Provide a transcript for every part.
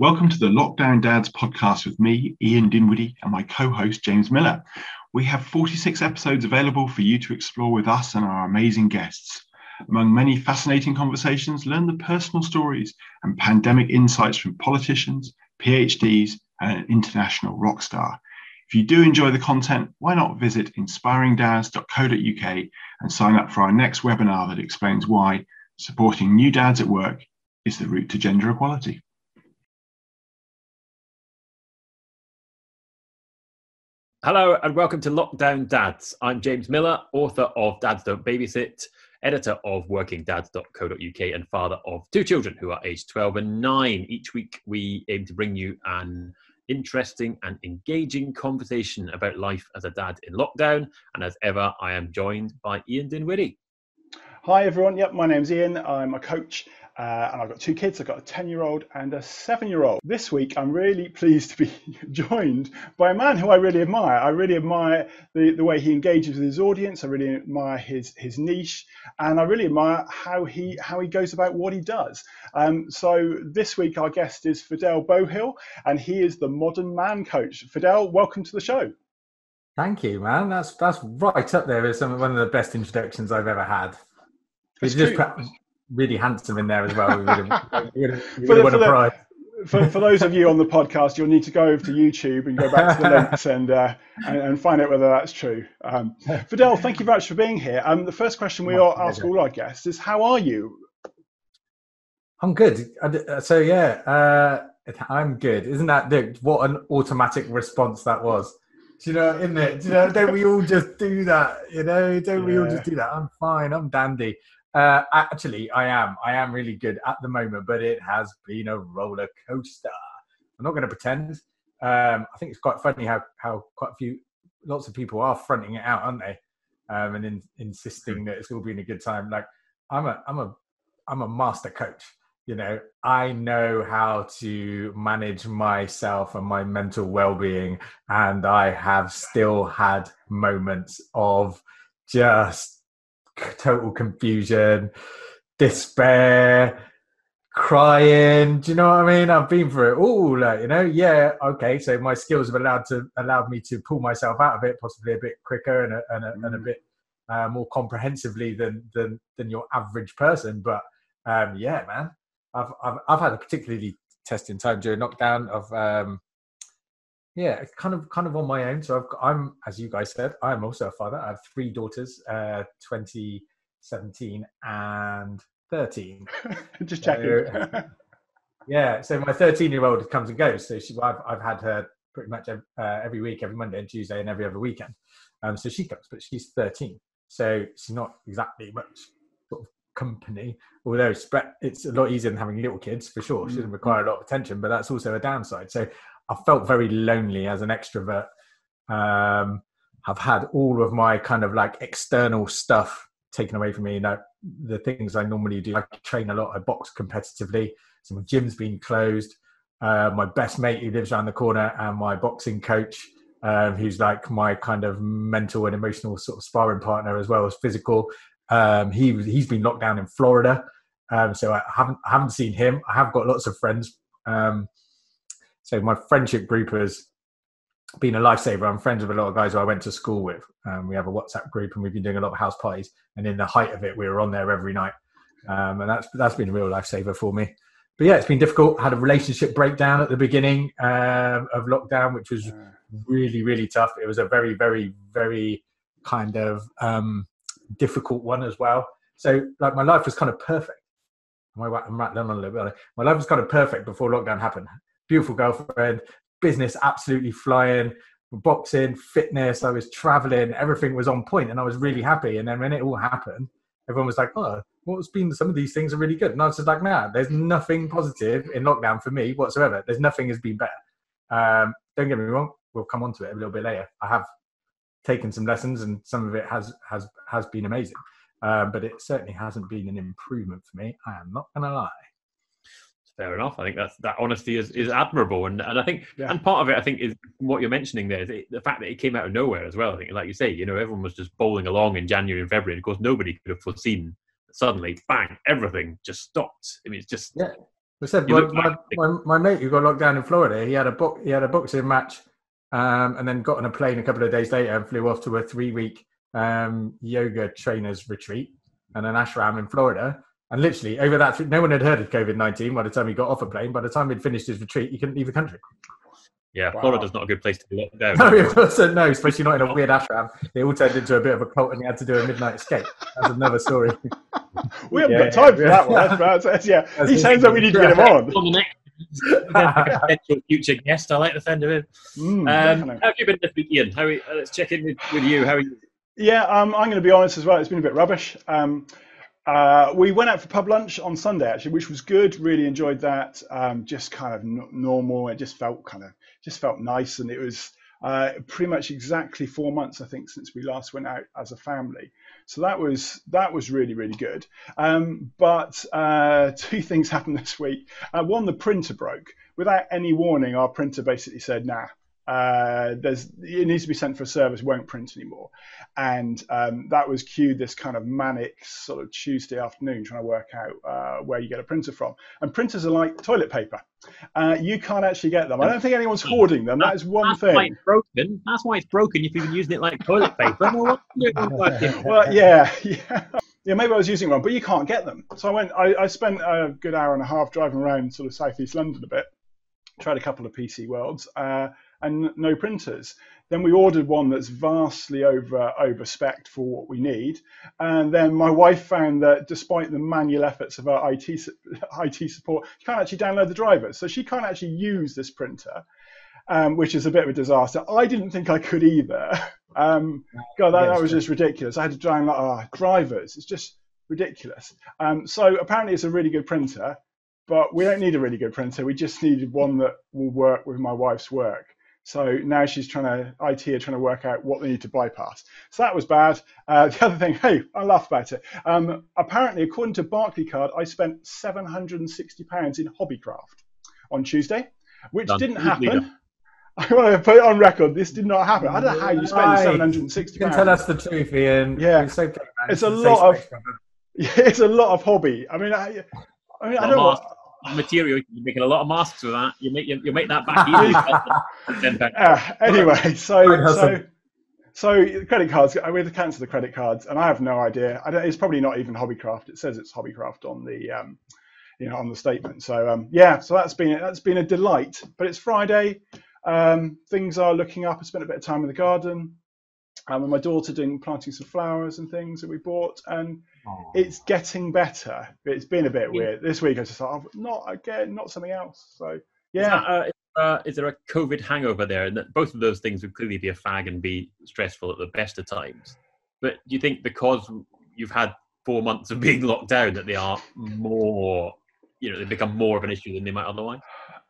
Welcome to the Lockdown Dads podcast with me, Ian Dinwiddie, and my co host, James Miller. We have 46 episodes available for you to explore with us and our amazing guests. Among many fascinating conversations, learn the personal stories and pandemic insights from politicians, PhDs, and an international rock star. If you do enjoy the content, why not visit inspiringdads.co.uk and sign up for our next webinar that explains why supporting new dads at work is the route to gender equality. Hello and welcome to Lockdown Dads. I'm James Miller, author of Dads Don't Babysit, editor of workingdads.co.uk, and father of two children who are aged 12 and 9. Each week, we aim to bring you an interesting and engaging conversation about life as a dad in lockdown. And as ever, I am joined by Ian Dinwiddie. Hi everyone. Yep, my name's Ian. I'm a coach uh, and I've got two kids. I've got a 10 year old and a seven year old. This week, I'm really pleased to be joined by a man who I really admire. I really admire the, the way he engages with his audience. I really admire his, his niche and I really admire how he, how he goes about what he does. Um, so this week, our guest is Fidel Beauhill and he is the modern man coach. Fidel, welcome to the show. Thank you, man. That's that's right up there some one of the best introductions I've ever had. It's just really handsome in there as well. We would have, we would have, we would have won a For, for those of you on the podcast, you'll need to go over to YouTube and go back to the links and, uh, and, and find out whether that's true. Um, Fidel, thank you very much for being here. Um, the first question we all ask all our guests is, "How are you?" I'm good. Uh, so yeah, uh, I'm good. Isn't that what an automatic response that was? Do you know, isn't it? Do you know, don't we all just do that? You know, don't yeah. we all just do that? I'm fine. I'm dandy. Uh, actually, I am. I am really good at the moment, but it has been a roller coaster. I'm not going to pretend. Um, I think it's quite funny how how quite a few, lots of people are fronting it out, aren't they? Um, and in, insisting that it's all been a good time. Like I'm a I'm a I'm a master coach. You know, I know how to manage myself and my mental well-being, and I have still had moments of just total confusion, despair, crying. Do you know what I mean? I've been through it all. Like, you know, yeah, okay. So my skills have allowed to allowed me to pull myself out of it, possibly a bit quicker and a, and a, mm. and a mm. bit uh, more comprehensively than than than your average person. But um, yeah, man, I've, I've I've had a particularly testing time during lockdown of um, yeah, kind of kind of on my own. So I've got, I'm, as you guys said, I'm also a father. I have three daughters, uh, 20, 17, and 13. Just checking. So, yeah, so my 13 year old comes and goes. So she, I've, I've had her pretty much every, uh, every week, every Monday and Tuesday, and every other weekend. Um, so she comes, but she's 13. So she's not exactly much sort of company, although it's, it's a lot easier than having little kids for sure. She doesn't mm. require a lot of attention, but that's also a downside. So I felt very lonely as an extrovert. Um, I've had all of my kind of like external stuff taken away from me. You know, the things I normally do. I train a lot. I box competitively. So my gym's been closed. Uh, my best mate who lives around the corner and my boxing coach, um, who's like my kind of mental and emotional sort of sparring partner as well as physical. Um, he he's been locked down in Florida, um, so I haven't I haven't seen him. I have got lots of friends. Um, so my friendship group has been a lifesaver. I'm friends with a lot of guys who I went to school with. Um, we have a WhatsApp group, and we've been doing a lot of house parties. And in the height of it, we were on there every night, um, and that's that's been a real lifesaver for me. But yeah, it's been difficult. Had a relationship breakdown at the beginning um, of lockdown, which was really really tough. It was a very very very kind of um, difficult one as well. So like my life was kind of perfect. I'm rattling on a little bit. My life was kind of perfect before lockdown happened beautiful girlfriend, business absolutely flying, boxing, fitness. I was traveling, everything was on point, and I was really happy. And then when it all happened, everyone was like, "Oh, what's been some of these things are really good." And I was just like, "Nah, there's nothing positive in lockdown for me whatsoever. There's nothing has been better." Um, don't get me wrong. We'll come on to it a little bit later. I have taken some lessons, and some of it has has has been amazing. Um, but it certainly hasn't been an improvement for me. I am not going to lie fair enough. I think that's that honesty is, is admirable, and and I think yeah. and part of it I think is what you're mentioning there is it, the fact that it came out of nowhere as well. I think, like you say, you know, everyone was just bowling along in January and February, and of course nobody could have foreseen suddenly, bang, everything just stopped. I mean, it's just yeah. I said my, my, my, my mate who got locked down in Florida, he had a book, he had a boxing match, um, and then got on a plane a couple of days later and flew off to a three week um, yoga trainers retreat and an ashram in Florida. And literally over that, no one had heard of COVID nineteen by the time he got off a plane. By the time he'd finished his retreat, he couldn't leave the country. Yeah, Wow. Florida's not a good place to be locked down. No, it wasn't. No, especially not in a weird ashram. They all turned into a bit of a cult, and he had to do a midnight escape. That's another story. We haven't Yeah, got time for yeah. that one. That's, that's, that's, yeah, That's he sounds like we need to get him on. On the next potential future guest, I like the sound of him. Mm, Um, how have you been this week, Ian? How are, uh, let's check in with, with you. How are you? Yeah, um, I'm going to be honest as well. It's been a bit rubbish. Um, uh, we went out for pub lunch on Sunday actually, which was good. Really enjoyed that. Um, just kind of n- normal. It just felt kind of just felt nice, and it was uh, pretty much exactly four months I think since we last went out as a family. So that was that was really really good. Um, but uh, two things happened this week. Uh, one, the printer broke without any warning. Our printer basically said, "Nah." Uh, there's it needs to be sent for a service, won't print anymore and um, that was cued this kind of manic sort of Tuesday afternoon trying to work out uh, where you get a printer from. And printers are like toilet paper. Uh, you can't actually get them. I don't think anyone's hoarding them. That is one That's why thing. it's broken. That's why it's broken. If you've been using it like toilet paper, well, what are you doing working? Well, yeah, yeah. Yeah, maybe I was using one, but you can't get them. So I went. I, I spent a good hour and a half driving around sort of southeast London a bit, tried a couple of PC worlds, uh, and no printers. Then we ordered one that's vastly over over spec for what we need, and then my wife found that despite the manual efforts of our IT IT support, she can't actually download the drivers, so she can't actually use this printer, um, which is a bit of a disaster. I didn't think I could either. Um, God, that, that was just ridiculous. I had to download oh, drivers. It's just ridiculous. Um, so apparently it's a really good printer, but we don't need a really good printer. We just needed one that will work with my wife's work. So now she's trying to IT are trying to work out what they need to bypass. So that was bad. Uh, the other thing, hey, I laugh about it. Um, apparently, according to Barclaycard, I spent 760 pounds in Hobbycraft on Tuesday, which Done. didn't Easily happen. I want to put it on record. This did not happen. I don't know how you spend Right. 760 You can pounds. tell us the truth, Ian. Yeah. It's. It's a lot of- Yeah, it's a lot of hobby. I mean, I, I mean, I don't know. Of What, Material. You're making a lot of masks with that. You make you, you make that back easily. Uh, anyway, so so so credit cards. We have to cancel the credit cards, and I have no idea. I don't, it's probably not even Hobbycraft. It says it's Hobbycraft on the um, you know on the statement. So um, yeah, so that's been that's been a delight. But it's Friday. Um, things are looking up. I spent a bit of time in the garden. Um, with my daughter doing planting some flowers and things that we bought, and it's getting better. It's been a bit Yeah. weird this week. I just thought, oh, not again, not something else. So Is, yeah, that, uh, is, uh, is there a COVID hangover there? And that both of those things would clearly be a fag and be stressful at the best of times. But do you think because you've had four months of being locked down that they are more, you know, they become more of an issue than they might otherwise?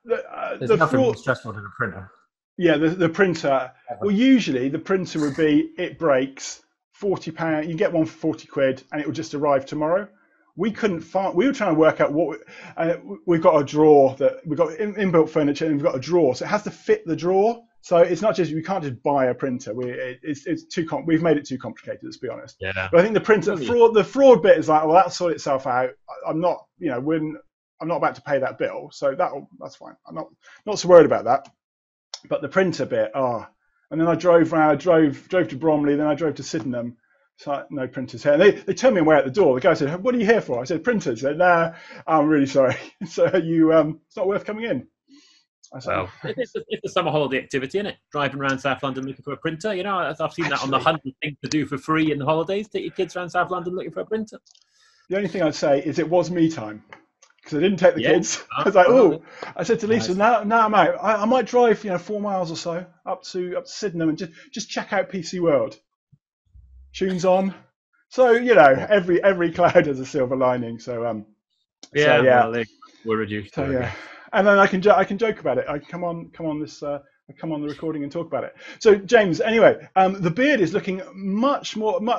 the, uh, There's the nothing more stressful than a printer. Yeah, the, the printer. Well, usually the printer would be it breaks, forty pound. You get one for forty quid, and it will just arrive tomorrow. We couldn't find. We were trying to work out what. Uh, we've got a drawer that we've got in, inbuilt furniture, and we've got a drawer, so it has to fit the drawer. So it's not just we can't just buy a printer. We it's it's too com- we've made it too complicated. Let's be honest. Yeah. But I think the printer fraud, the fraud bit is like, well, that'll sort itself out. I- I'm not, you know, when I'm not about to pay that bill, so that that's fine. I'm not not so worried about that. But the printer bit, oh, and then I drove around. I drove drove to Bromley, then I drove to Sydenham. So no printers here. And they they turned me away at the door. The guy said, "What are you here for?" I said, "Printers." They said, "Nah, I'm really sorry. so you, um, it's not worth coming in." I said, Well, it's, a- it's a summer holiday activity, isn't it? Driving around South London looking for a printer. You know, I've I've seen that on the hundred things to do for free in the holidays. Take your kids around South London looking for a printer. The only thing I'd say is it was me time because I didn't take the Yeah. kids. I was like, Oh, I said to Lisa, now, now I'm out. I, I might drive, you know, four miles or so up to up to Sydenham and just just check out PC World. Tunes on. So you know, every every cloud has a silver lining. So um, Yeah, yeah. Well, were reduced. so yeah, and then I can jo- I can joke about it. I can come on come on this. Uh, I come on the recording and talk about it. So James, anyway, um, the beard is looking much more. Mu-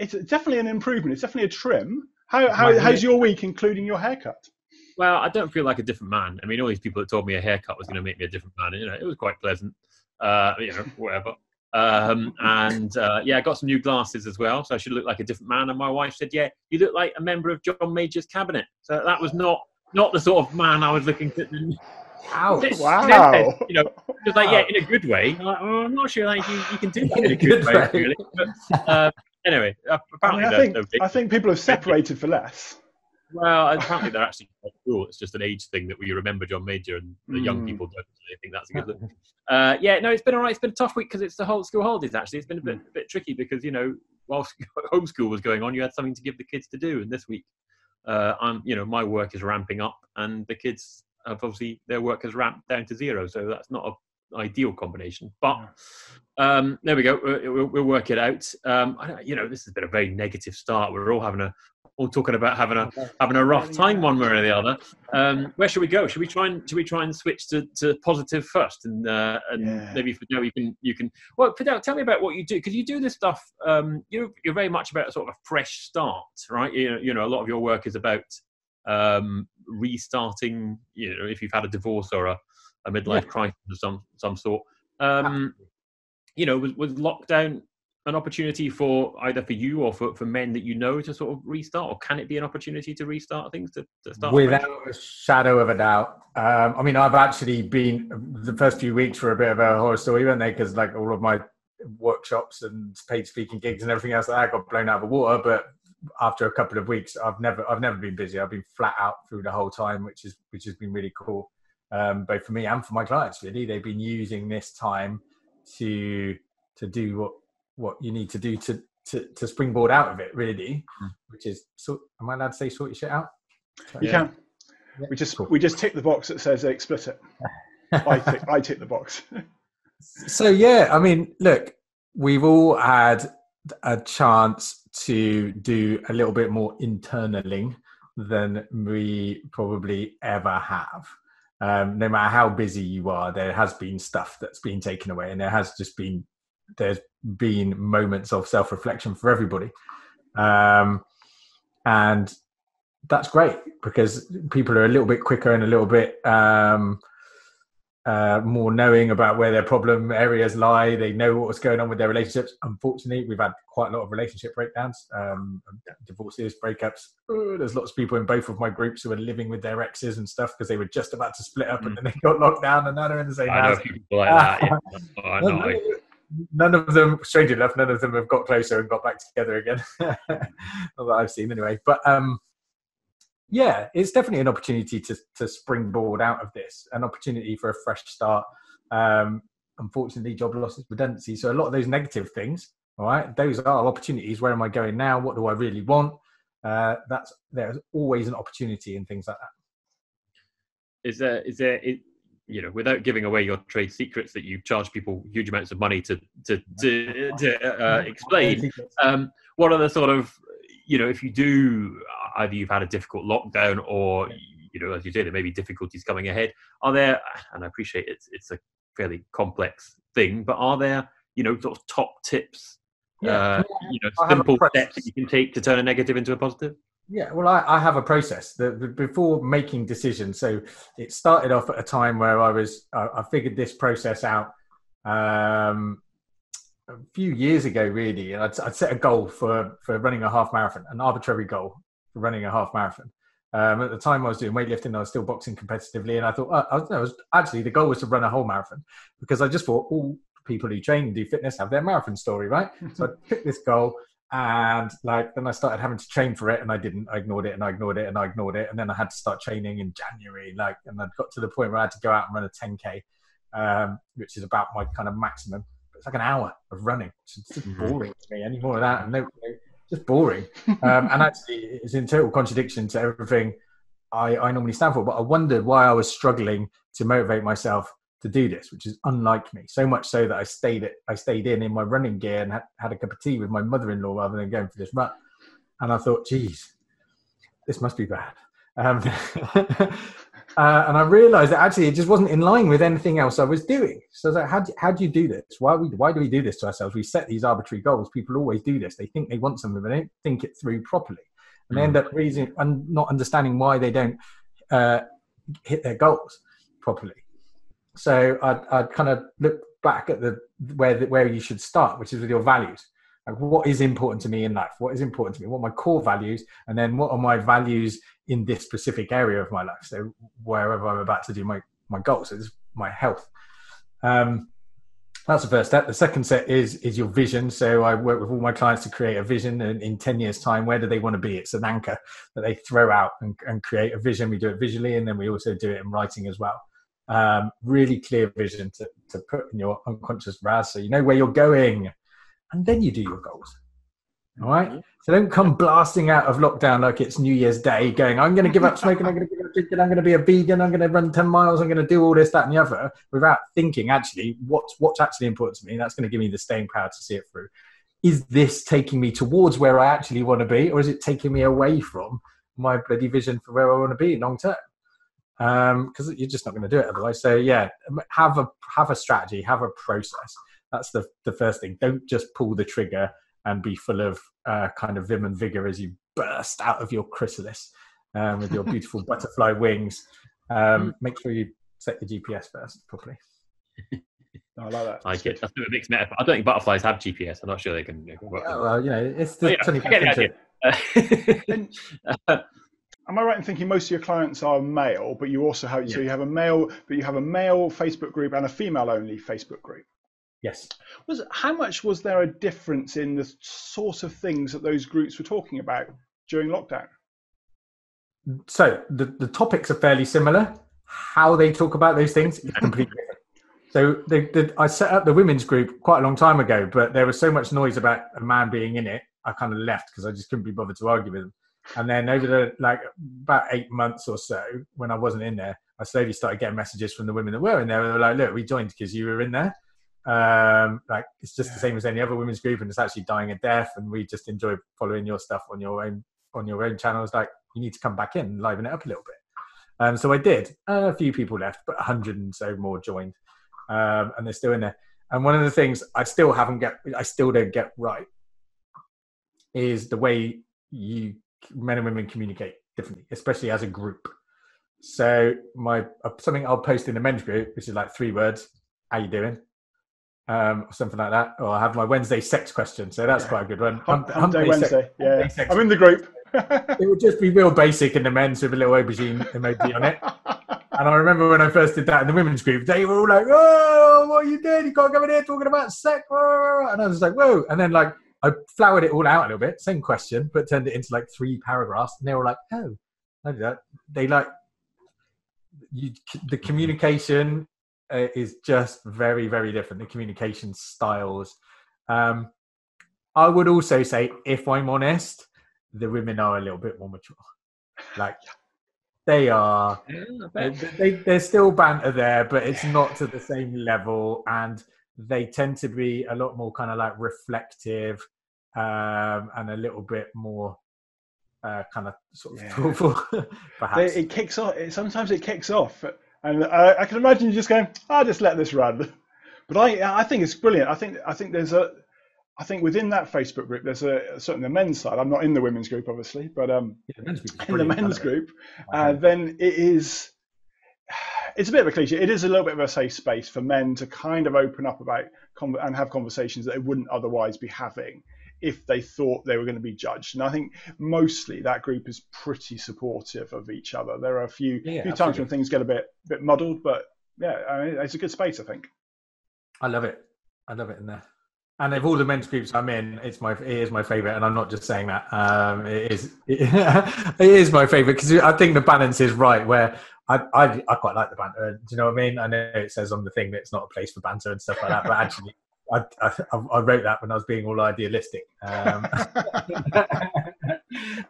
it's definitely an improvement. It's definitely a trim. How, how how's your week, including your haircut? Well, I don't feel like a different man. I mean, all these people that told me a haircut was going to make me a different man, you know, it was quite pleasant. Uh, you know, whatever. Um, and uh, yeah, I got some new glasses as well, so I should look like a different man. And my wife said, "Yeah, you look like a member of John Major's cabinet." So that was not not the sort of man I was looking to. Ouch. Wow. You know, just like yeah, in a good way. Like, oh, I'm not sure like you, you can do that in a good, way, way. really. But, uh, anyway, uh, I, apparently mean, I think. I think people have separated for less. Well, apparently they're actually quite cool. It's just an age thing that we remember John Major, and the young Mm. people don't. They think that's a good look. Uh, yeah, no, it's been all right. It's been a tough week because it's the whole school holidays. Actually, it's been a bit, Mm. bit tricky because you know, while homeschool was going on, you had something to give the kids to do. And this week, uh, I'm, you know, my work is ramping up, and the kids have obviously their work has ramped down to zero. So that's not a ideal combination. But um, there we go. We'll, we'll, we'll work it out. Um, I don't, you know, this has been a very negative start. We're all having a all talking about having a having a rough time one way or the other. Um, where should we go? Should we try and should we try and switch to, to positive first, and uh, and Yeah. maybe Fidel, you can you can well Fidel, tell me about what you do because you do this stuff. Um, you're you're very much about sort of a fresh start, right? You know, you know, a lot of your work is about um, restarting. You know, if you've had a divorce or a, a midlife Yeah. crisis of some some sort. Um, you know, was, was lockdown an opportunity for either for you or for, for men that you know to sort of restart, or can it be an opportunity to restart things to, to start? fresh? Without a shadow of a doubt. Um, I mean, I've actually been the first few weeks were a bit of a horror story, weren't they? Because like all of my workshops and paid speaking gigs and everything else like that got blown out of the water. But after a couple of weeks, I've never I've never been busy. I've been flat out through the whole time, which is which has been really cool, um, both for me and for my clients. Really, they've been using this time to to do what what you need to do to to, to springboard out of it. Really, Mm. which is sort. Am I allowed to say sort your shit out? You Yeah. can. We just Cool. we just tick the box that says explicit. I tick I tick the box. So yeah, I mean, look, we've all had a chance to do a little bit more internaling than we probably ever have. Um, no matter how busy you are, there has been stuff that's been taken away, and there has just been there's been moments of self-reflection for everybody, um, and that's great because people are a little bit quicker and a little bit um, uh, more knowing about where their problem areas lie. They know what's going on with their relationships. Unfortunately, we've had quite a lot of relationship breakdowns, um, divorces, breakups. Oh, there's lots of people in both of my groups who are living with their exes and stuff because they were just about to split up and then they got locked down and now they're in the same I house. a people like that. Yeah. I know. None of them, strange enough, none of them have got closer and got back together again. That I've seen anyway. But um, yeah, it's definitely an opportunity to to springboard out of this, an opportunity for a fresh start. Um, unfortunately, job losses, redundancy. So a lot of those negative things, all right, those are opportunities. Where am I going now? What do I really want? Uh, that's there's always an opportunity in things like that. is there is there you know without giving away your trade secrets that you charge people huge amounts of money to to to, to uh, explain. um, what are the sort of you know if you do either you've had a difficult lockdown or you know as you say there may be difficulties coming ahead are there and i appreciate it's it's a fairly complex thing but are there you know sort of top tips uh, you know simple steps that you can take to turn a negative into a positive Yeah, well, I, I have a process that before making decisions. So it started off at a time where I was, I, I figured this process out um, a few years ago, really. And I'd, I'd set a goal for, for running a half marathon, an arbitrary goal for running a half marathon. Um, at the time I was doing weightlifting, I was still boxing competitively. And I thought, oh, I was, I was actually, the goal was to run a whole marathon because I just thought all people who train and do fitness have their marathon story, right? so I picked this goal and like then I started having to train for it, and I didn't. I ignored it, and I ignored it, and I ignored it, and then I had to start training in January. Like, and I got to the point where I had to go out and run a 10k, um, which is about my kind of maximum. It's like an hour of running. It's just Mhm. boring to me. Any more of that? No, no just boring. Um, and actually, it's in total contradiction to everything I, I normally stand for. But I wondered why I was struggling to motivate myself to do this, which is unlike me. So much so that I stayed it. I stayed in in my running gear and had, had a cup of tea with my mother-in-law rather than going for this run. And I thought, geez, this must be bad. Um, uh, and I realised that actually it just wasn't in line with anything else I was doing. So I was like, how do, how do you do this? Why we why do we do this to ourselves? We set these arbitrary goals. People always do this. They think they want something, but they don't think it through properly, and they end up reason and not understanding why they don't uh, hit their goals properly. So I'd, I'd kind of look back at the where the, where you should start, which is with your values. Like, what is important to me in life? What is important to me? What are my core values? And then what are my values in this specific area of my life? So wherever I'm about to do my, my goals, so my health. Um, that's the first step. The second set is is your vision. So I work with all my clients to create a vision, and in ten years' time, where do they want to be? It's an anchor that they throw out and, and create a vision. We do it visually, and then we also do it in writing as well. Um, really clear vision to to put in your unconscious RAS, so you know where you're going, and then you do your goals. All right. Mm-hmm. So don't come blasting out of lockdown like it's New Year's Day, going, I'm going to give up smoking, I'm going to give up drinking, I'm going to be a vegan, I'm going to run 10 miles, I'm going to do all this, that, and the other, without thinking, actually, what's, what's actually important to me? That's going to give me the staying power to see it through. Is this taking me towards where I actually want to be, or is it taking me away from my bloody vision for where I want to be long term? Because um, you're just not going to do it otherwise. So yeah, have a have a strategy, have a process. That's the the first thing. Don't just pull the trigger and be full of uh, kind of vim and vigor as you burst out of your chrysalis um, with your beautiful butterfly wings. Um, mm. make sure you set your GPS first properly. I like that. I get that's a mixed metaphor. I don't think butterflies have GPS. I'm not sure they can. Yeah, well, you know, it's the oh, yeah, Am I right in thinking most of your clients are male, but you also have yeah. so you have a male, but you have a male Facebook group and a female only Facebook group? Yes. Was how much was there a difference in the sort of things that those groups were talking about during lockdown? So the, the topics are fairly similar. How they talk about those things is completely different. So they, they, I set up the women's group quite a long time ago, but there was so much noise about a man being in it, I kind of left because I just couldn't be bothered to argue with them. And then over the like about eight months or so, when I wasn't in there, I slowly started getting messages from the women that were in there. And They were like, "Look, we joined because you were in there." Um, like it's just yeah. the same as any other women's group, and it's actually dying a death. And we just enjoy following your stuff on your own on your own channels. Like you need to come back in and liven it up a little bit. Um, so I did. Uh, a few people left, but a hundred and so more joined, um, and they're still in there. And one of the things I still haven't get, I still don't get right, is the way you men and women communicate differently, especially as a group. So my uh, something I'll post in the men's group, which is like three words: "How you doing?" um, or something like that. Or I have my Wednesday sex question, so that's yeah. quite a good one. Hump, hump, day Wednesday, sex, yeah. Sex. I'm in the group. it would just be real basic in the men's with a little aubergine emoji on it. And I remember when I first did that in the women's group, they were all like, "Oh, what are you doing? You can't come in here talking about sex." And I was like, "Whoa!" And then like I flowered it all out a little bit, same question, but turned it into like three paragraphs, and they were like, "Oh, I do that." They like you, the communication uh, is just very, very different. The communication styles. Um, I would also say, if I'm honest, the women are a little bit more mature. Like they are, yeah, they, there's still banter there, but it's not to the same level, and they tend to be a lot more kind of like reflective um, and a little bit more uh, kind of sort of yeah. thoughtful. perhaps it kicks off. Sometimes it kicks off and I, I can imagine you just going, "I'll just let this run." But I, I think it's brilliant. I think, I think there's a, I think within that Facebook group, there's a certainly the men's side. I'm not in the women's group, obviously, but um, yeah, the in the men's group, uh, then it is. It's a bit of a cliche. It is a little bit of a safe space for men to kind of open up about and have conversations that they wouldn't otherwise be having if they thought they were going to be judged. And I think mostly that group is pretty supportive of each other. There are a few yeah, few times when things get a bit bit muddled, but yeah, I mean, it's a good space, I think. I love it. I love it in there. And of all the men's groups I'm in, it's my it is my favorite, and I'm not just saying that. Um, it is it, it is my favorite because I think the balance is right. Where I, I I quite like the banter. Do you know what I mean? I know it says on the thing that it's not a place for banter and stuff like that, but actually I, I, I, wrote that when I was being all idealistic. Um,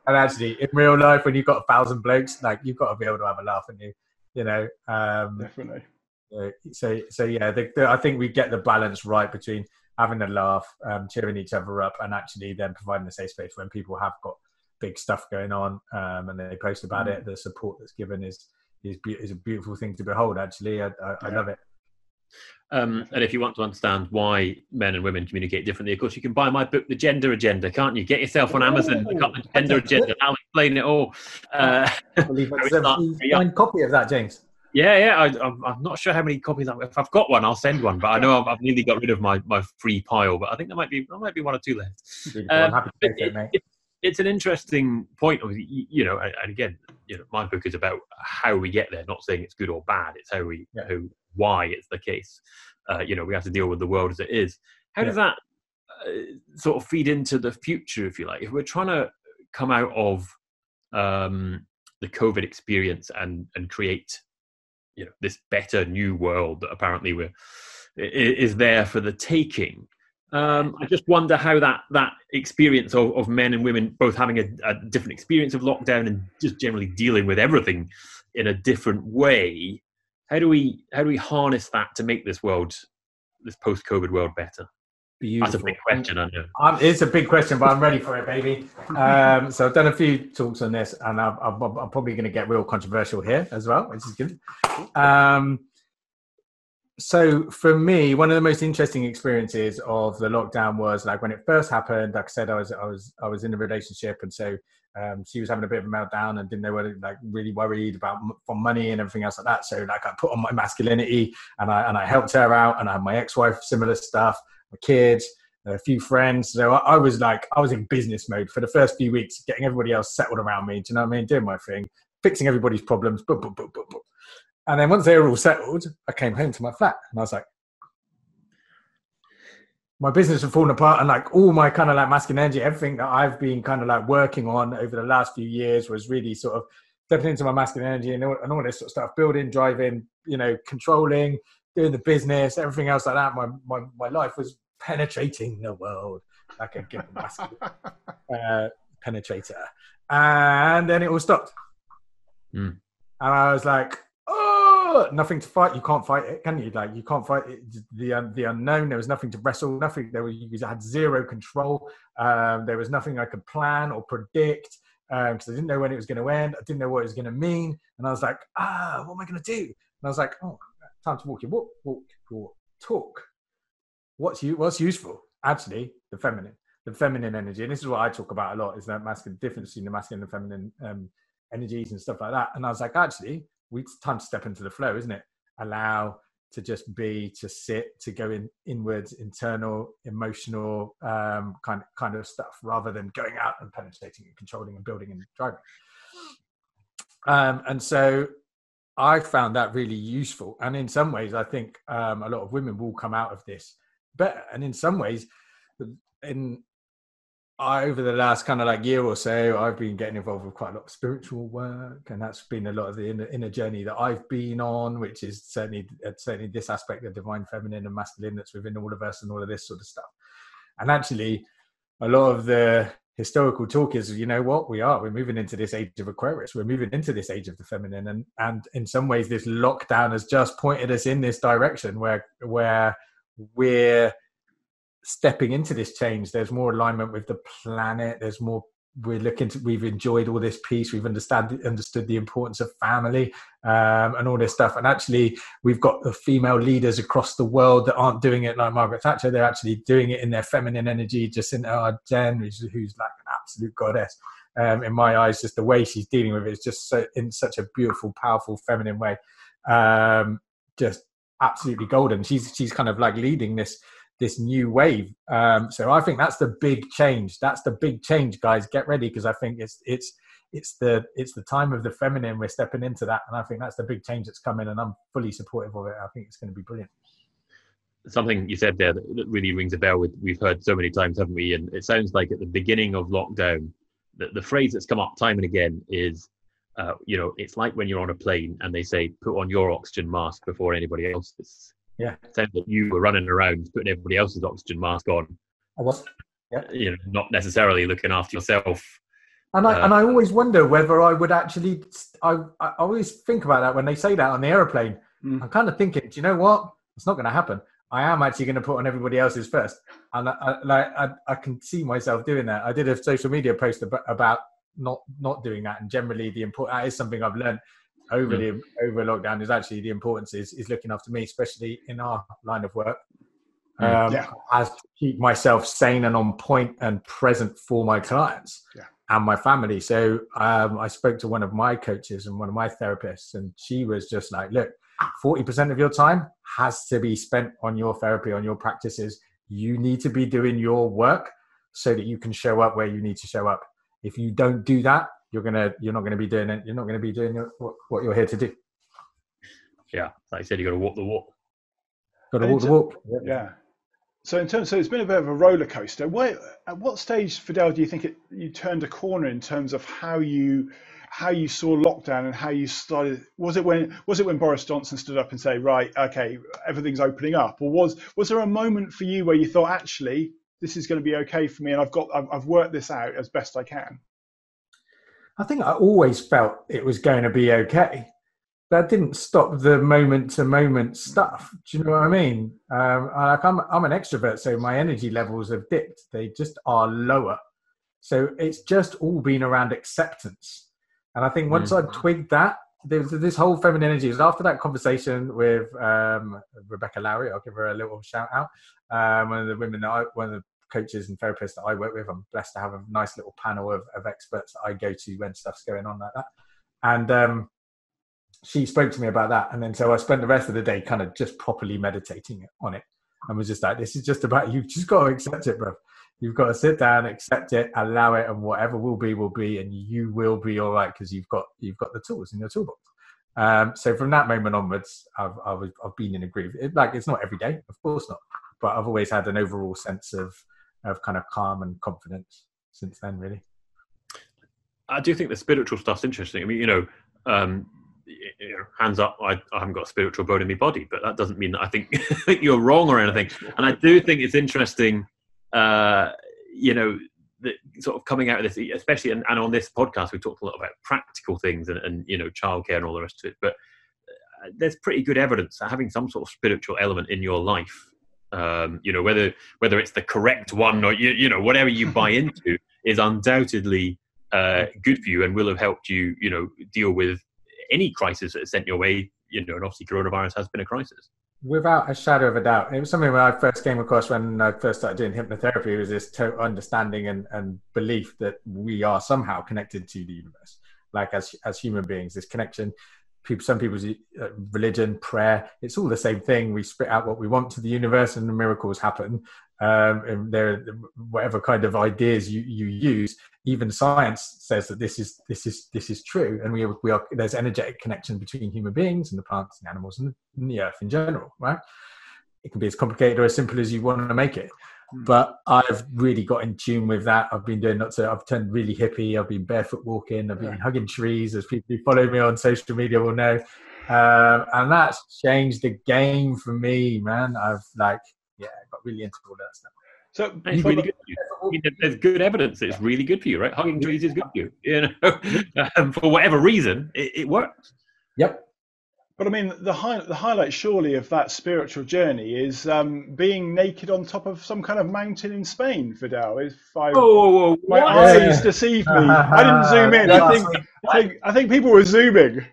and actually, in real life, when you've got a thousand blokes, like you've got to be able to have a laugh, and you, you know, um, definitely. So, so yeah, the, the, I think we get the balance right between having a laugh, um, cheering each other up, and actually then providing a safe space when people have got big stuff going on um, and they post about mm. it. The support that's given is is, is a beautiful thing to behold. Actually, I, I, yeah. I love it. Um, and if you want to understand why men and women communicate differently, of course, you can buy my book, The Gender Agenda, can't you? Get yourself on Amazon. Got the Gender Agenda. I'll explain it all. Uh, I believe that's a copy of that, James. Yeah, yeah. I, I'm, I'm not sure how many copies. I've, if I've got one, I'll send one. But I know I've, I've nearly got rid of my, my free pile. But I think there might be there might be one or two left. I'm happy to Um, it, it- it's an interesting point. You, know, and again, you know, my book is about how we get there. Not saying it's good or bad. It's how we, Yeah. how, why it's the case. Uh, you know, we have to deal with the world as it is. How does that uh, sort of feed into the future, if you like? If we're trying to come out of um, the COVID experience and and create, you know, this better new world that apparently we're is there for the taking. Um, I just wonder how that that experience of, of men and women both having a, a different experience of lockdown and just generally dealing with everything in a different way. How do we how do we harness that to make this world, this post COVID world, better? Beautiful. That's a big question, I know. Um, it's a big question, but I'm ready for it, baby. Um, so I've done a few talks on this, and I'm, I'm, I'm probably going to get real controversial here as well, which is good. Um, so for me, one of the most interesting experiences of the lockdown was like when it first happened. Like I said, I was I was I was in a relationship, and so um, she was having a bit of a meltdown and didn't know like really worried about for money and everything else like that. So like I put on my masculinity and I and I helped her out, and I had my ex-wife similar stuff, my kids, a few friends. So I, I was like, I was in business mode for the first few weeks, getting everybody else settled around me. Do you know what I mean? Doing my thing, fixing everybody's problems. And then once they were all settled, I came home to my flat and I was like, my business had fallen apart and like all my kind of like masculine energy, everything that I've been kind of like working on over the last few years was really sort of stepping into my masculine energy and all, and all this sort of stuff, building, driving, you know, controlling, doing the business, everything else like that. My, my, my life was penetrating the world like a good masculine uh, penetrator. And then it all stopped. Hmm. And I was like, oh, nothing to fight. You can't fight it, can you? Like, you can't fight it. the un- the unknown. There was nothing to wrestle. Nothing. There was you had zero control. Um, there was nothing I could plan or predict um, because I didn't know when it was going to end. I didn't know what it was going to mean. And I was like, ah, what am I going to do? And I was like, oh, time to walk your walk, walk your talk. What's you? What's useful? Actually, the feminine, the feminine energy, and this is what I talk about a lot: is that masculine difference between the masculine and feminine um, energies and stuff like that. And I was like, actually, we it's time to step into the flow, isn't it? Allow to just be, to sit, to go in inwards, internal, emotional um, kind kind of stuff, rather than going out and penetrating and controlling and building and driving. Um, and so I found that really useful. And in some ways, I think um, a lot of women will come out of this better. And in some ways, in over the last kind of like year or so, I've been getting involved with quite a lot of spiritual work, and that's been a lot of the inner, inner journey that I've been on, which is certainly uh, certainly this aspect of divine feminine and masculine that's within all of us, and all of this sort of stuff. And actually, a lot of the historical talk is, you know what, we are we're moving into this age of Aquarius, we're moving into this age of the feminine, and and in some ways, this lockdown has just pointed us in this direction where where we're stepping into this change there's more alignment with the planet there's more we're looking to we've enjoyed all this peace we've understand understood the importance of family um, and all this stuff. And actually we've got the female leaders across the world that aren't doing it like margaret thatcher they're actually doing it in their feminine energy jacinda ardern who's, who's like an absolute goddess. Um, in my eyes just the way she's dealing with it is just so in such a beautiful powerful feminine way. Um, just absolutely golden. She's she's kind of like leading this this new wave. Um, so I think that's the big change. That's the big change, guys. Get ready because I think it's it's it's the it's the time of the feminine. We're stepping into that, and I think that's the big change that's coming. And I'm fully supportive of it. I think it's going to be brilliant. Something you said there that really rings a bell. With we've heard so many times, haven't we? And it sounds like at the beginning of lockdown, the, the phrase that's come up time and again is, uh, you know, it's like when you're on a plane and they say, "Put on your oxygen mask before anybody else's." Yeah. It sounds like you were running around putting everybody else's oxygen mask on, I was, Yeah. you know, not necessarily looking after yourself. and I Uh, and I always wonder whether I would actually. I I always think about that when they say that on the aeroplane. Mm. I'm kind of thinking, do you know what? It's not going to happen. I am actually going to put on everybody else's first, and I, I, I, I can see myself doing that. I did a social media post about, about not not doing that, and generally the important that is something I've learned over the over lockdown is actually the importance is is looking after me, especially in our line of work. Mm. Um, Yeah. As to keep myself sane and on point and present for my clients. Yeah. and my family. So um, I spoke to one of my coaches and one of my therapists, and she was just like, "Look, forty percent of your time has to be spent on your therapy, on your practices. You need to be doing your work so that you can show up where you need to show up. If you don't do that, you're gonna you're not gonna be doing it. You're not gonna be doing your, what, what you're here to do. Yeah, like I said, you got to walk the walk. Got to walk the walk. Yeah. So in terms, so it's been a bit of a roller coaster. Where, at what stage, Fidel, do you think it, you turned a corner in terms of how you how you saw lockdown and how you started? Was it when was it when Boris Johnson stood up and say, right, okay, everything's opening up, or was was there a moment for you where you thought, actually, this is going to be okay for me, and I've got I've, I've worked this out as best I can? I think I always felt it was going to be okay. That didn't stop the moment to moment stuff. Do you know what I mean? Um, like I'm, I'm an extrovert, so my energy levels have dipped. They just are lower. So it's just all been around acceptance. And I think once mm. I twigged that, there's this whole feminine energy. is after that conversation with um, Rebecca Lowry. I'll give her a little shout out. Um, one of the women that I, one of the coaches and therapists that I work with. I'm blessed to have a nice little panel of, of experts that I go to when stuff's going on like that. And um, she spoke to me about that. And then so I spent the rest of the day kind of just properly meditating on it and was just like, this is just about, you've just got to accept it, bro. You've got to sit down, accept it, allow it, and whatever will be, will be, and you will be all right because you've got you've got the tools in your toolbox. Um, so from that moment onwards, I've I've, I've been in a groove. It, like it's not every day, of course not, but I've always had an overall sense of of kind of calm and confidence since then, really. I do think the spiritual stuff's interesting. I mean, you know, um, you know hands up, I, I, haven't got a spiritual bone in my body, but that doesn't mean that I think, think you're wrong or anything. And I do think it's interesting, uh, you know, that sort of coming out of this, especially and, and, on this podcast, we talked a lot about practical things and, and you know, childcare and all the rest of it. But uh, there's pretty good evidence that having some sort of spiritual element in your life um, you know whether whether it's the correct one or you, you know whatever you buy into is undoubtedly uh, good for you and will have helped you you know deal with any crisis that's sent your way you know and obviously coronavirus has been a crisis. Without a shadow of a doubt. It was something when i first came across when i first started doing hypnotherapy was this total understanding and, and belief that we are somehow connected to the universe. Like as as human beings this connection people, some people's uh, religion, prayer, it's all the same thing. We spit out what we want to the universe, and the miracles happen. Um, and there, whatever kind of ideas you, you use, even science says that this is this is this is true. And we we are there's energetic connection between human beings and the plants and animals and the earth in general, right? It can be as complicated or as simple as you want to make it. Hmm. but I've really got in tune with that. I've been doing lots of, I've turned really hippie. I've been barefoot walking. I've been yeah. hugging trees, as people who follow me on social media will know. Um, and that's changed the game for me, man. I've like, yeah, got really into all that stuff. So it's really good. I mean, there's good evidence that it's really good for you, right? Hugging trees is good for you. You know, um, for whatever reason, it, it works. Yep. But I mean, the high, the highlight surely of that spiritual journey is um, being naked on top of some kind of mountain in Spain, Fidel. If I, oh, my what? eyes deceive me, I didn't zoom in. I think, I think, I think people were zooming.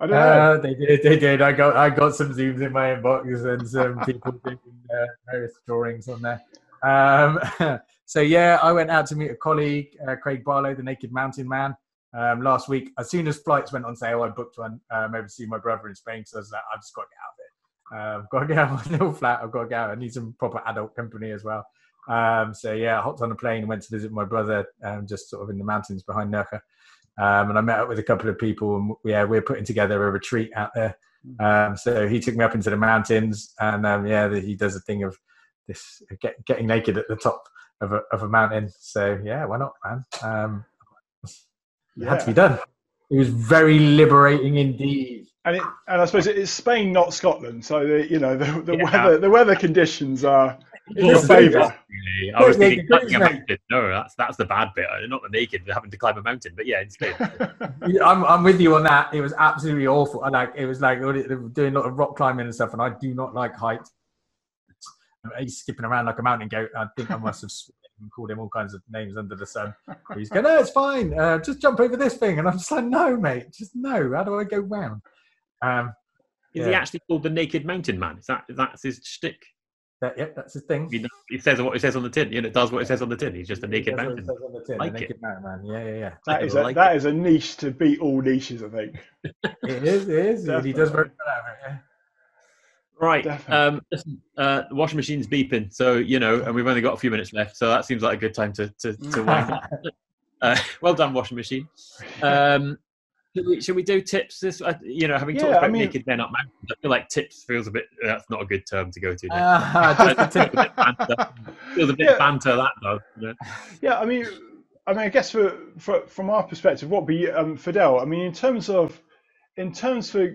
I don't know. Uh, they did, they did. I got, I got some zooms in my inbox and some people doing uh, various drawings on there. Um, so yeah, I went out to meet a colleague, uh, Craig Barlow, the Naked Mountain Man um, last week. As soon as flights went on sale, I booked one um, over to see my brother in Spain. So I was like, I've just got to get out of it. Uh, I've got to get out of my little flat. I've got to get out. I need some proper adult company as well. Um, so yeah, I hopped on a plane and went to visit my brother, um, just sort of in the mountains behind Nerja. Um, and I met up with a couple of people, and yeah, we're putting together a retreat out there. Um, so he took me up into the mountains, and um, yeah, he does a thing of this get, getting naked at the top of a, of a mountain. So yeah, why not, man? It yeah. had to be done. It was very liberating indeed. And it, and I suppose it's Spain, not Scotland. So the, you know the, the yeah. weather the weather conditions are in your favour. I was thinking climbing a mountain. No, that's that's the bad bit. Not the naked having to climb a mountain, but yeah, in Spain. I'm I'm with you on that. It was absolutely awful. I like it was like doing a lot of rock climbing and stuff, and I do not like heights. He's skipping around like a mountain goat. I think I must have and called him all kinds of names under the sun. He's going, no, it's fine. Uh, just jump over this thing. And I'm just like, no, mate, just no. How do I go round? Um, is yeah. he actually called the Naked Mountain Man? Is that that is his shtick? That, yep, that's his thing. He, he says what it says on the tin. You know, it does what it says on the tin. He's just a naked That's what it mountain. says on the tin, Like a it. naked mountain man. Yeah, yeah, yeah. That I a, like that it. is a niche to beat all niches, I think. It is, it is. and He does very well out of it. Yeah. Right. Um, listen, uh, the washing machine's beeping, so you know, and we've only got a few minutes left, so that seems like a good time to to, to wind up. Uh, well done, washing machine. Um, should we, should we do tips? This, uh, you know, having talked Yeah, I about mean- naked men up mountains, I feel like tips feels a bit. uh, That's not a good term to go to. Just Feels a bit banter. A bit Yeah. banter that though. You know? Yeah, I mean, I mean, I guess for, for from our perspective, what be um, Fidel? I mean, in terms of, in terms for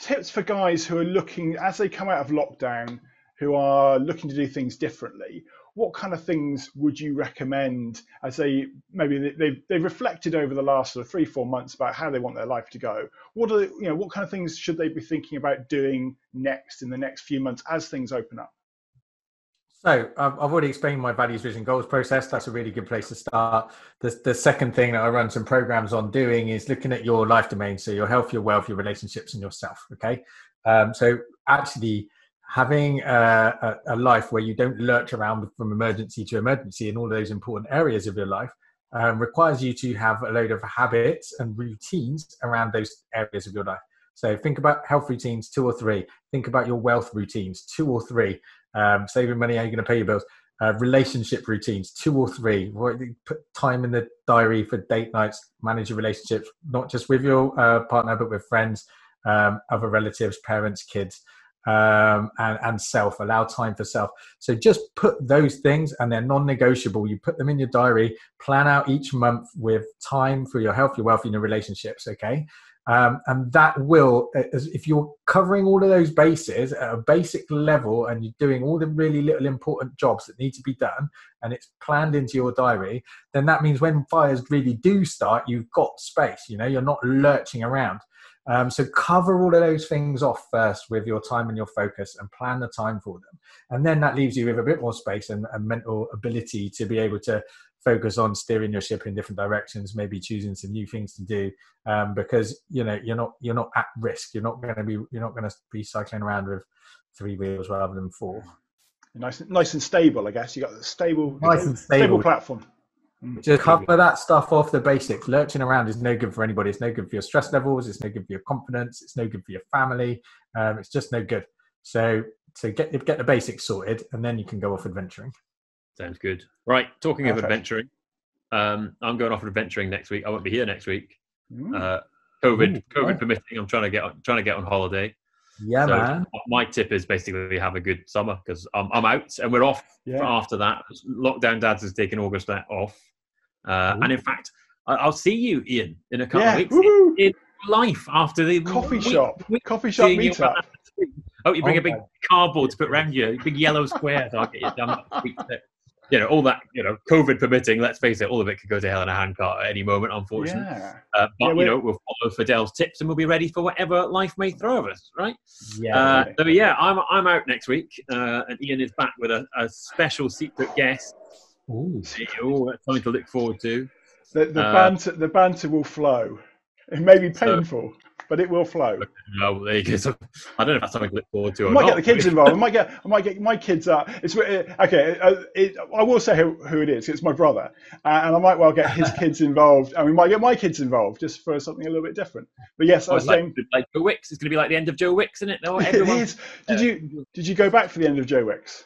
tips for guys who are looking as they come out of lockdown, who are looking to do things differently. What kind of things would you recommend as they maybe they- they've they've reflected over the last sort of three four months about how they want their life to go? What are you know what kind of things should they be thinking about doing next in the next few months as things open up? So I've already explained my values, vision, goals process. That's a really good place to start. The, the second thing that I run some programs on doing is looking at your life domain. So your health, your wealth, your relationships, and yourself. Okay. Um, so actually having a, a, a life where you don't lurch around from emergency to emergency in all those important areas of your life um, requires you to have a load of habits and routines around those areas of your life. So think about health routines, two or three. Think about your wealth routines, two or three um, saving money, how you're going to pay your bills, uh, relationship routines, two or three. Put time in the diary for date nights, manage your relationships, not just with your uh, partner, but with friends, um, other relatives, parents, kids, um, and, and self. Allow time for self. So just put those things, and they're non negotiable. You put them in your diary, plan out each month with time for your health, your wealth, and your relationships, okay? Um, and that will, as- if you're covering all of those bases at a basic level and you're doing all the really little important jobs that need to be done and it's planned into your diary, then that means when fires really do start, you've got space, you know, you're not lurching around. Um, so cover all of those things off first with your time and your focus and plan the time for them. And then that leaves you with a bit more space and, and mental ability to be able to focus on steering your ship in different directions, maybe choosing some new things to do um, because you know you're not you're not at risk. You're not going to be you're not going to be cycling around with three wheels rather than four. Nice, nice and stable, I guess. You got a stable, Nice and stable. platform. Just cover that stuff off the basics. Lurching around is no good for anybody. It's no good for your stress levels. It's no good for your confidence. It's no good for your family. Um, it's just no good. So so get get the basics sorted, and then you can go off adventuring. Sounds good. Right. Talking of adventuring, um, I'm going off adventuring next week. I won't be here next week. Mm. Uh, COVID, Ooh, COVID right. permitting. I'm trying to get on, trying to get on holiday. Yeah, So man. My tip is basically have a good summer because I'm, I'm out and we're off yeah. after that. Lockdown Dads has taken August off, uh, and in fact, I'll see you, Ian, in a couple Yeah. of weeks. Woohoo! In life after the Coffee week- shop. week Coffee shop meetup. Oh, you bring Oh a big cardboard to put around you, a big yellow square. So I'll get you done. You know, all that, you know, COVID permitting, let's face it, all of it could go to hell in a handcart at any moment, unfortunately. Yeah. Uh, but, Yeah, you know, we'll follow Fidel's tips and we'll be ready for whatever life may throw at us, right? Yeah. Uh, so, yeah, I'm, I'm out next week, uh, and Ian is back with a, a special secret guest. Ooh. Oh, that's something to look forward to. The, the Uh, banter the banter will flow. It may be So- painful, but it will flow. Oh, there you go. So, I don't know if that's something to look forward to I might not. get the kids involved. I might get I might get my kids. Uh, it's uh, okay. Uh, it, I will say who, who it is. It's my brother, uh, and I might well get his kids involved, and we might get my kids involved just for something a little bit different. But yes, I Oh, was like, saying like Joe Wicks. It's going to be like the end of Joe Wicks, isn't it? No, everyone. is. Did you did you go back for the end of Joe Wicks?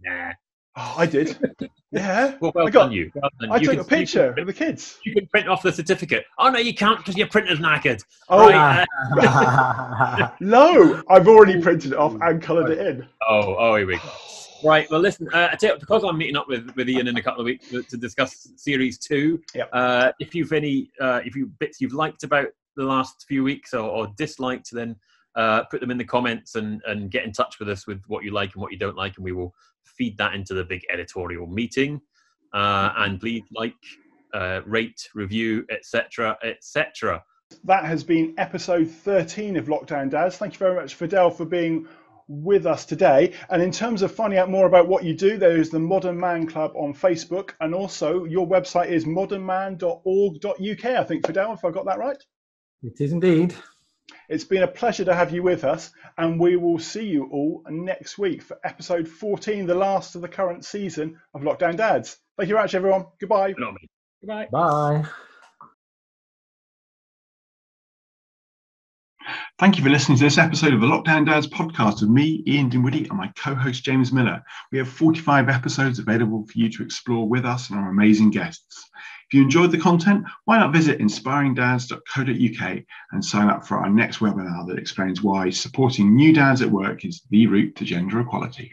Nah. Oh, I did. Yeah, Well, well I got- done you. Well done. I You took can- a picture You can, the kids. you can print off the certificate. Oh no, you can't because your printer's knackered. Oh Right, no, I've already printed it off and coloured it in. Oh, oh, here we go. Right. Well, listen. Uh, I tell you, because I'm meeting up with, with Ian in a couple of weeks to, to discuss series two. Yep. Uh, if you've any, uh, if you bits you've liked about the last few weeks or, or disliked, then uh, put them in the comments and and get in touch with us with what you like and what you don't like, and we will feed that into the big editorial meeting. Uh, and please like, uh, rate, review, etc., etc. that has been episode 13 of Lockdown Dads. Thank you very much, Fidel, for being with us today. And in terms of finding out more about what you do, there is the Modern Man Club on Facebook, and also your website is modernman.org.uk. I think, Fidel, if I got that right. it is indeed. It's been a pleasure to have you with us, and we will see you all next week for episode 14, the last of the current season of Lockdown Dads. Thank you very much, everyone. Goodbye. Goodbye. Bye. Thank you for listening to this episode of the Lockdown Dads podcast with me, Ian Dinwiddie, and my co host, James Miller. We have 45 episodes available for you to explore with us and our amazing guests. If you enjoyed the content, why not visit inspiringdads.co.uk and sign up for our next webinar that explains why supporting new dads at work is the route to gender equality.